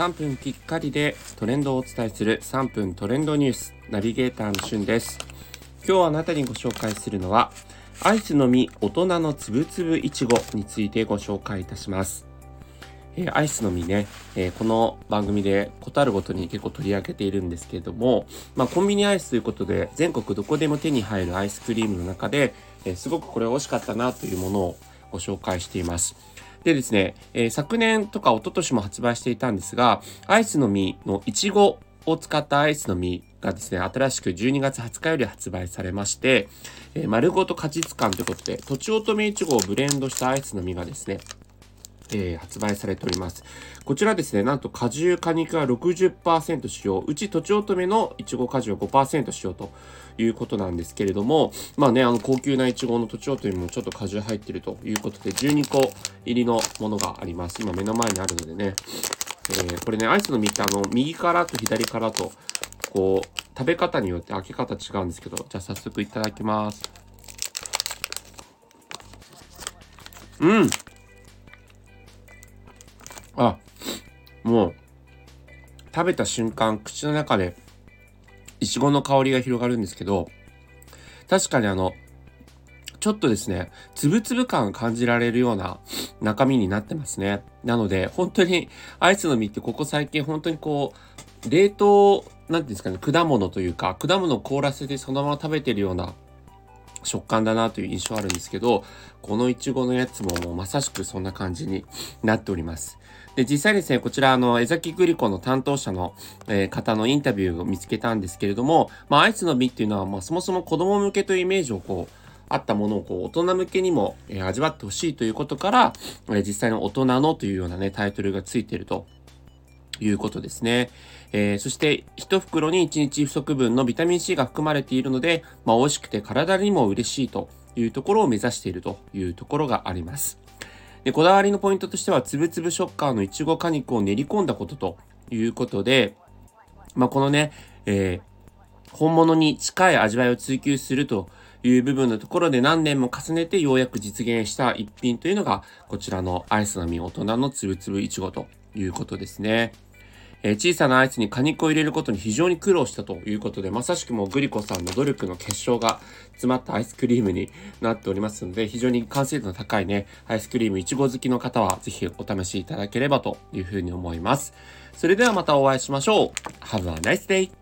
3分きっかりでトレンドをお伝えする3分トレンドニュースナビゲーターのしゅんです今日あなたにご紹介するのはアイスの実大人のつぶつぶいちごについてご紹介いたしますえー、アイスの実ね、えー、この番組でことあるごとに結構取り上げているんですけれども、まあ、コンビニアイスということで全国どこでも手に入るアイスクリームの中で、えー、すごくこれ美味しかったなというものをご紹介しています。でですね、えー、昨年とか一昨年も発売していたんですが、アイスの実のいちごを使ったアイスの実がですね、新しく12月20日より発売されまして、えー、丸ごと果実感ということで、とちおとめいちごをブレンドしたアイスの実がですね、えー、発売されております。こちらですね、なんと果汁果肉は60%使用、うちとちおとめのいちご果汁を5%使用ということなんですけれども、まあね、あの高級ないちごのとちおとめもちょっと果汁入ってるということで、12個入りのものがあります。今目の前にあるのでね、えー、これね、アイスの実ってあの、右からと左からと、こう、食べ方によって開け方違うんですけど、じゃあ早速いただきます。うんあ、もう、食べた瞬間、口の中で、いちごの香りが広がるんですけど、確かにあの、ちょっとですね、つぶつぶ感感じられるような中身になってますね。なので、本当にアイスの実ってここ最近本当にこう、冷凍、なんていうんですかね、果物というか、果物を凍らせてそのまま食べてるような食感だなという印象あるんですけど、このいちごのやつももうまさしくそんな感じになっております。で、実際ですね、こちら、あの、江崎グリコの担当者の、えー、方のインタビューを見つけたんですけれども、まあ、アイスの実っていうのは、まあ、そもそも子供向けというイメージをこう、あったものをこう大人向けにも、味わってほしいということから、実際の大人のというようなね、タイトルがついているということですね。えー、そして、1袋に1日不足分のビタミン C が含まれているので、まあ、美味しくて体にも嬉しいというところを目指しているというところがあります。で、こだわりのポイントとしては、つぶつぶ食感のいちご果肉を練り込んだことということで、まあ、このね、えー、本物に近い味わいを追求するという部分のところで何年も重ねてようやく実現した一品というのが、こちらのアイスの実大人のつぶつぶいちごということですね。えー、小さなアイスに果肉を入れることに非常に苦労したということで、まさしくもうグリコさんの努力の結晶が詰まったアイスクリームになっておりますので、非常に完成度の高いね、アイスクリームいちご好きの方はぜひお試しいただければというふうに思います。それではまたお会いしましょう。Have a nice day!